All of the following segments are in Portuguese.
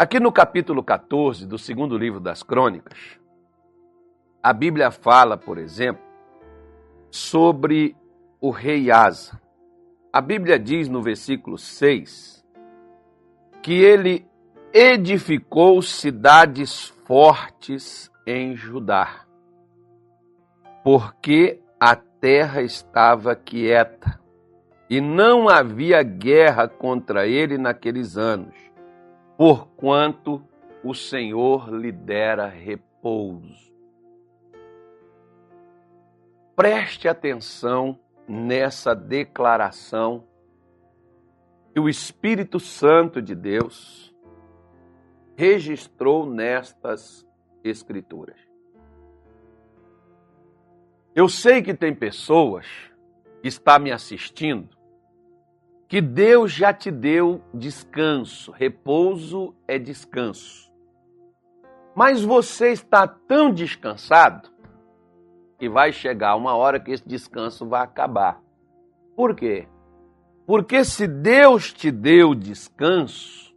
Aqui no capítulo 14 do segundo livro das Crônicas, a Bíblia fala, por exemplo, sobre o rei Asa. A Bíblia diz no versículo 6 que ele edificou cidades fortes em Judá, porque a terra estava quieta e não havia guerra contra ele naqueles anos, porquanto o Senhor lhe dera repouso. Preste atenção nessa declaração que o Espírito Santo de Deus registrou nestas Escrituras. Eu sei que tem pessoas que estão me assistindo que Deus já te deu descanso, repouso é descanso. Mas você está tão descansado que vai chegar uma hora que esse descanso vai acabar. Por quê? Porque se Deus te deu descanso,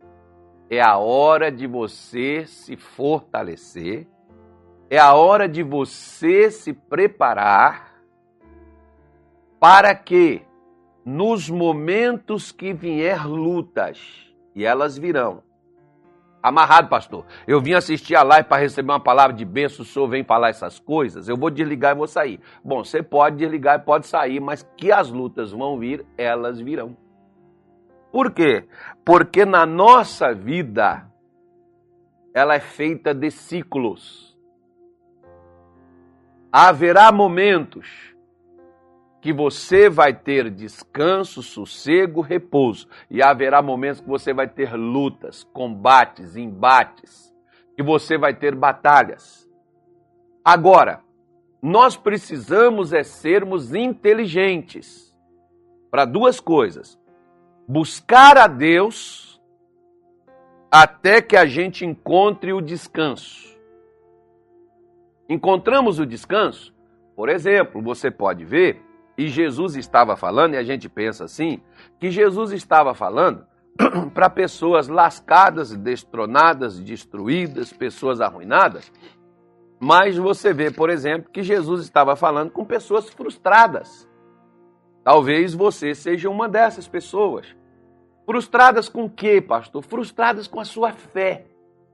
é a hora de você se fortalecer, é a hora de você se preparar para que nos momentos que vier lutas, e elas virão. Amarrado, pastor. Eu vim assistir a live para receber uma palavra de bênção, o senhor vem falar essas coisas, eu vou desligar e vou sair. Bom, você pode desligar e pode sair, mas que as lutas vão vir, elas virão. Por quê? Porque na nossa vida ela é feita de ciclos. Haverá momentos que você vai ter descanso, sossego, repouso. E haverá momentos que você vai ter lutas, combates, embates, que você vai ter batalhas. Agora, nós precisamos é sermos inteligentes para duas coisas: buscar a Deus até que a gente encontre o descanso. Encontramos o descanso? Por exemplo, você pode ver e Jesus estava falando, e a gente pensa assim, que Jesus estava falando para pessoas lascadas, destronadas, destruídas, pessoas arruinadas. Mas você vê, por exemplo, que Jesus estava falando com pessoas frustradas. Talvez você seja uma dessas pessoas. Frustradas com o quê, pastor? Frustradas com a sua fé,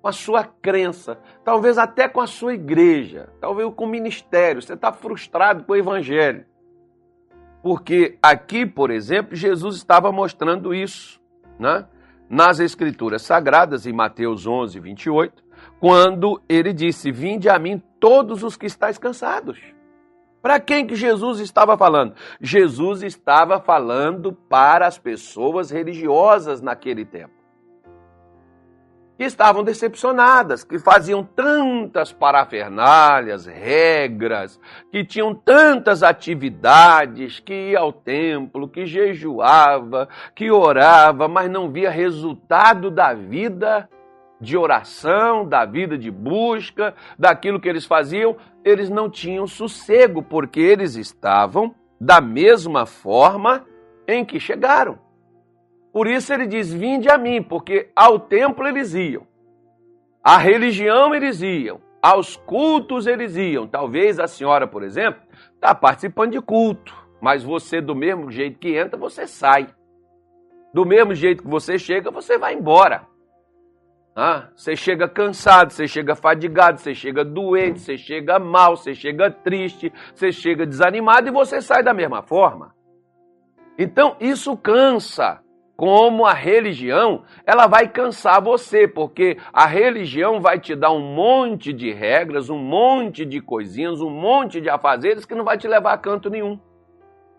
com a sua crença, talvez até com a sua igreja, talvez com o ministério. Você está frustrado com o evangelho. Porque aqui, por exemplo, Jesus estava mostrando isso, né? nas Escrituras Sagradas, em Mateus 11, 28, quando ele disse: Vinde a mim todos os que estáis cansados. Para quem que Jesus estava falando? Jesus estava falando para as pessoas religiosas naquele tempo que estavam decepcionadas, que faziam tantas parafernálias, regras, que tinham tantas atividades, que ia ao templo, que jejuava, que orava, mas não via resultado da vida de oração, da vida de busca, daquilo que eles faziam, eles não tinham sossego, porque eles estavam da mesma forma em que chegaram. Por isso ele diz: Vinde a mim, porque ao templo eles iam, à religião eles iam, aos cultos eles iam. Talvez a senhora, por exemplo, está participando de culto, mas você, do mesmo jeito que entra, você sai. Do mesmo jeito que você chega, você vai embora. Ah, você chega cansado, você chega fadigado, você chega doente, você chega mal, você chega triste, você chega desanimado e você sai da mesma forma. Então isso cansa como a religião, ela vai cansar você, porque a religião vai te dar um monte de regras, um monte de coisinhas, um monte de afazeres que não vai te levar a canto nenhum.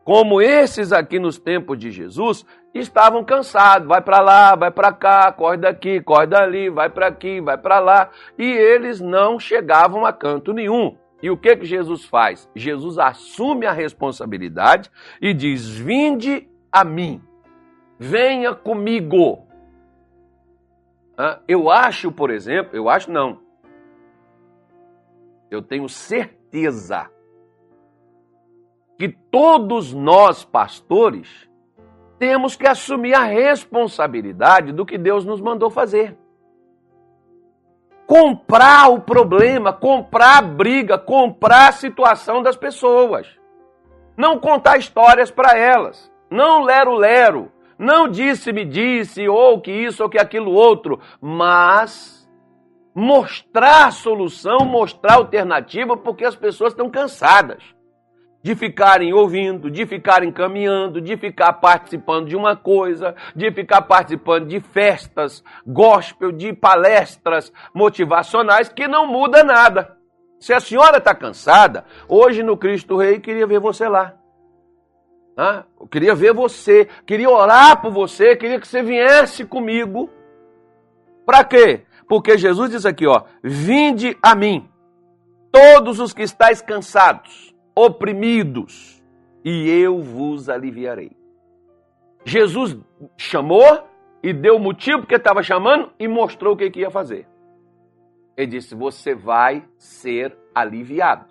Como esses aqui nos tempos de Jesus estavam cansados, vai para lá, vai para cá, corre daqui, corre dali, vai para aqui, vai para lá, e eles não chegavam a canto nenhum. E o que que Jesus faz? Jesus assume a responsabilidade e diz: "Vinde a mim". Venha comigo. Eu acho, por exemplo, eu acho não. Eu tenho certeza que todos nós, pastores, temos que assumir a responsabilidade do que Deus nos mandou fazer. comprar o problema, comprar a briga, comprar a situação das pessoas. Não contar histórias para elas. Não lero-lero. Não disse-me disse, ou que isso ou que aquilo outro. Mas mostrar solução, mostrar alternativa, porque as pessoas estão cansadas de ficarem ouvindo, de ficarem caminhando, de ficar participando de uma coisa, de ficar participando de festas gospel, de palestras motivacionais que não muda nada. Se a senhora está cansada, hoje no Cristo Rei queria ver você lá. Eu queria ver você, queria orar por você, queria que você viesse comigo. Para quê? Porque Jesus diz aqui, ó, vinde a mim, todos os que estáis cansados oprimidos, e eu vos aliviarei. Jesus chamou e deu motivo porque estava chamando e mostrou o que, que ia fazer. Ele disse: Você vai ser aliviado.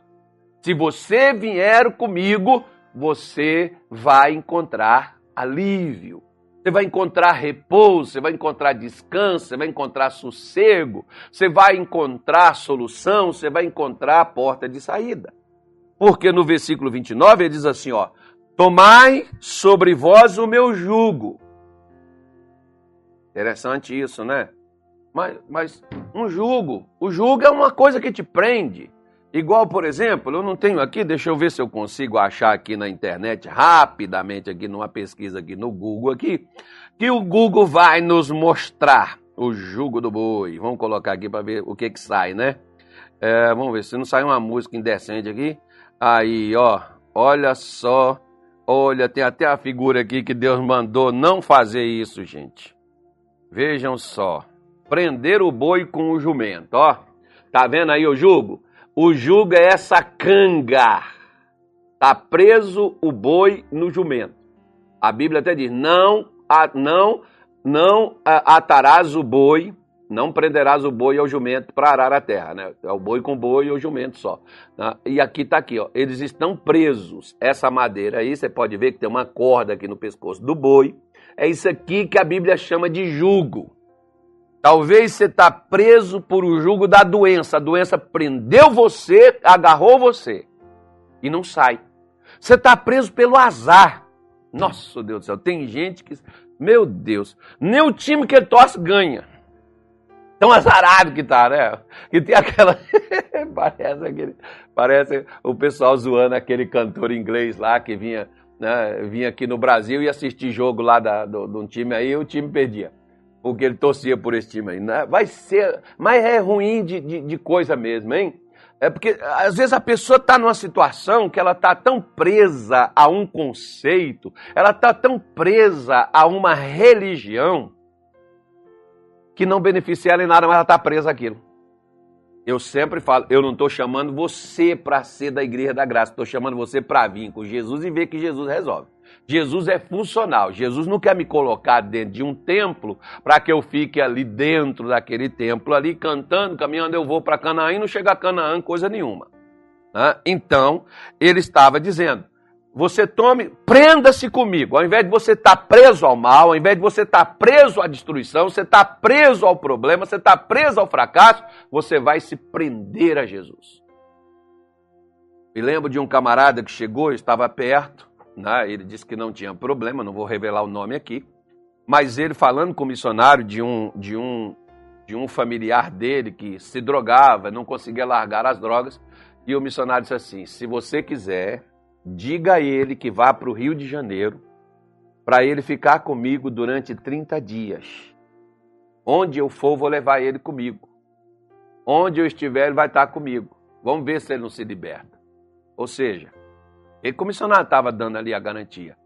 Se você vier comigo, você vai encontrar alívio. Você vai encontrar repouso, você vai encontrar descanso, você vai encontrar sossego, você vai encontrar solução, você vai encontrar a porta de saída. Porque no versículo 29 ele diz assim, ó: Tomai sobre vós o meu jugo. Interessante isso, né? Mas, mas um jugo, o jugo é uma coisa que te prende. Igual, por exemplo, eu não tenho aqui, deixa eu ver se eu consigo achar aqui na internet rapidamente aqui numa pesquisa aqui no Google aqui, que o Google vai nos mostrar o jugo do boi. Vamos colocar aqui para ver o que que sai, né? É, vamos ver se não sai uma música indecente aqui. Aí, ó, olha só. Olha, tem até a figura aqui que Deus mandou não fazer isso, gente. Vejam só. Prender o boi com o jumento, ó. Tá vendo aí o jugo? O jugo é essa canga. Tá preso o boi no jumento. A Bíblia até diz: não, não, não atarás o boi não prenderás o boi ao jumento para arar a terra, né? É o boi com boi e o jumento só. Né? E aqui está aqui, ó. Eles estão presos. Essa madeira aí, você pode ver que tem uma corda aqui no pescoço do boi. É isso aqui que a Bíblia chama de jugo. Talvez você está preso por o jugo da doença. A doença prendeu você, agarrou você e não sai. Você está preso pelo azar. Nossa, Deus do céu, tem gente que. Meu Deus, nem o time que ele torce ganha. Tão azarado que tá, né? Que tem aquela. parece, aquele... parece o pessoal zoando aquele cantor inglês lá que vinha, né, vinha aqui no Brasil e assistir jogo lá do, de um time aí e o time perdia. Porque ele torcia por esse time aí. Né? Vai ser. Mas é ruim de, de, de coisa mesmo, hein? É porque às vezes a pessoa está numa situação que ela está tão presa a um conceito, ela está tão presa a uma religião que não beneficia ela em nada, mas ela está presa àquilo. Eu sempre falo, eu não estou chamando você para ser da igreja da graça, estou chamando você para vir com Jesus e ver que Jesus resolve. Jesus é funcional. Jesus não quer me colocar dentro de um templo para que eu fique ali dentro daquele templo, ali cantando, caminhando, eu vou para Canaã e não chega a Canaã coisa nenhuma. Então, ele estava dizendo: você tome, prenda-se comigo. Ao invés de você estar tá preso ao mal, ao invés de você estar tá preso à destruição, você está preso ao problema, você está preso ao fracasso, você vai se prender a Jesus. Me lembro de um camarada que chegou, estava perto, né? ele disse que não tinha problema, não vou revelar o nome aqui, mas ele falando com o missionário de um, de um, de um familiar dele que se drogava, não conseguia largar as drogas, e o missionário disse assim: se você quiser, diga a ele que vá para o Rio de Janeiro para ele ficar comigo durante 30 dias. Onde eu for, vou levar ele comigo. Onde eu estiver, ele vai estar comigo. Vamos ver se ele não se liberta. Ou seja, ele comissionário estava dando ali a garantia.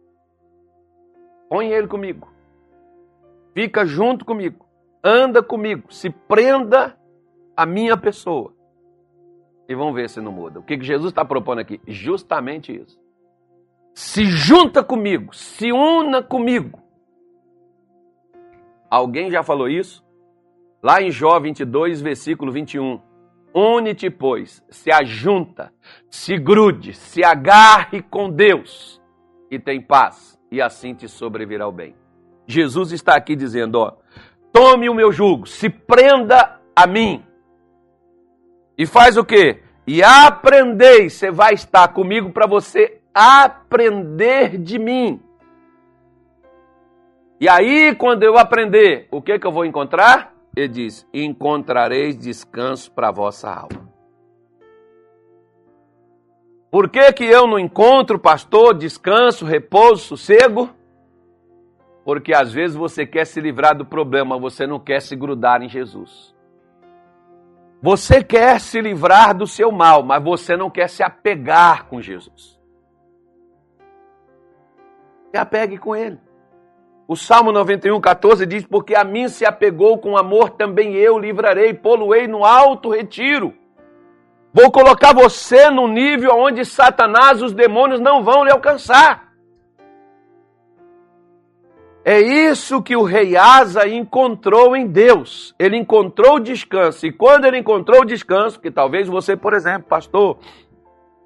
Põe ele comigo. Fica junto comigo. Anda comigo. Se prenda a minha pessoa e vamos ver se não muda. O que Jesus está propondo aqui? Justamente isso. Se junta comigo, se una comigo. Alguém já falou isso? Lá em Jó 22, versículo 21. Une-te, pois, se ajunta, se grude, se agarre com Deus e tem paz, e assim te sobrevirá o bem. Jesus está aqui dizendo: ó, tome o meu jugo, se prenda a mim, E faz o quê? E aprendeis, você vai estar comigo para você aprender de mim. E aí, quando eu aprender, o que, que eu vou encontrar? Ele diz: encontrareis descanso para a vossa alma. Por que, que eu não encontro, pastor, descanso, repouso, sossego? Porque às vezes você quer se livrar do problema, você não quer se grudar em Jesus. Você quer se livrar do seu mal, mas você não quer se apegar com Jesus. Se apegue com Ele. O Salmo 91, 14 diz: Porque a mim se apegou com amor, também eu livrarei, poluei no alto retiro. Vou colocar você no nível onde Satanás, os demônios não vão lhe alcançar. É isso que o rei Asa encontrou em Deus. Ele encontrou descanso. E quando ele encontrou descanso, que talvez você, por exemplo, pastor,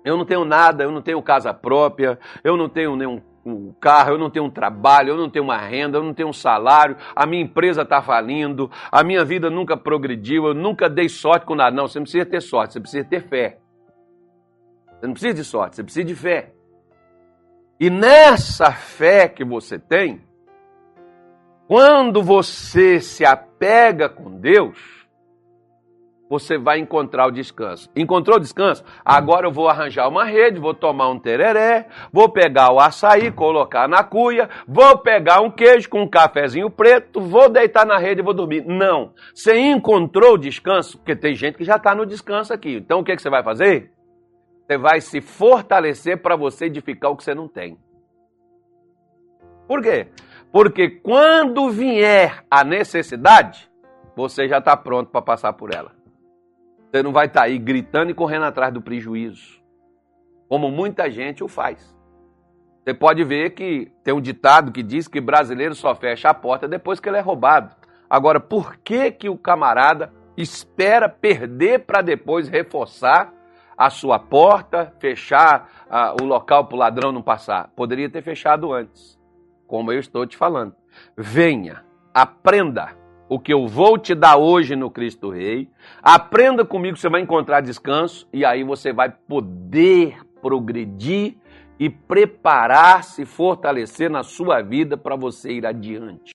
eu não tenho nada, eu não tenho casa própria, eu não tenho nenhum um carro, eu não tenho um trabalho, eu não tenho uma renda, eu não tenho um salário, a minha empresa está falindo, a minha vida nunca progrediu, eu nunca dei sorte com nada. Não, você não precisa ter sorte, você precisa ter fé. Você não precisa de sorte, você precisa de fé. E nessa fé que você tem, quando você se apega com Deus, você vai encontrar o descanso. Encontrou o descanso? Agora eu vou arranjar uma rede, vou tomar um tereré, vou pegar o açaí, colocar na cuia, vou pegar um queijo com um cafezinho preto, vou deitar na rede e vou dormir. Não. Você encontrou o descanso? Porque tem gente que já está no descanso aqui. Então o que, que você vai fazer? Você vai se fortalecer para você edificar o que você não tem. Por quê? Porque quando vier a necessidade, você já está pronto para passar por ela. Você não vai estar tá aí gritando e correndo atrás do prejuízo, como muita gente o faz. Você pode ver que tem um ditado que diz que brasileiro só fecha a porta depois que ele é roubado. Agora, por que que o camarada espera perder para depois reforçar a sua porta, fechar o local para o ladrão não passar? Poderia ter fechado antes, como eu estou te falando. Venha, aprenda o que eu vou te dar hoje no Cristo Rei. Aprenda comigo, você vai encontrar descanso e aí você vai poder progredir e preparar-se, fortalecer na sua vida para você ir adiante.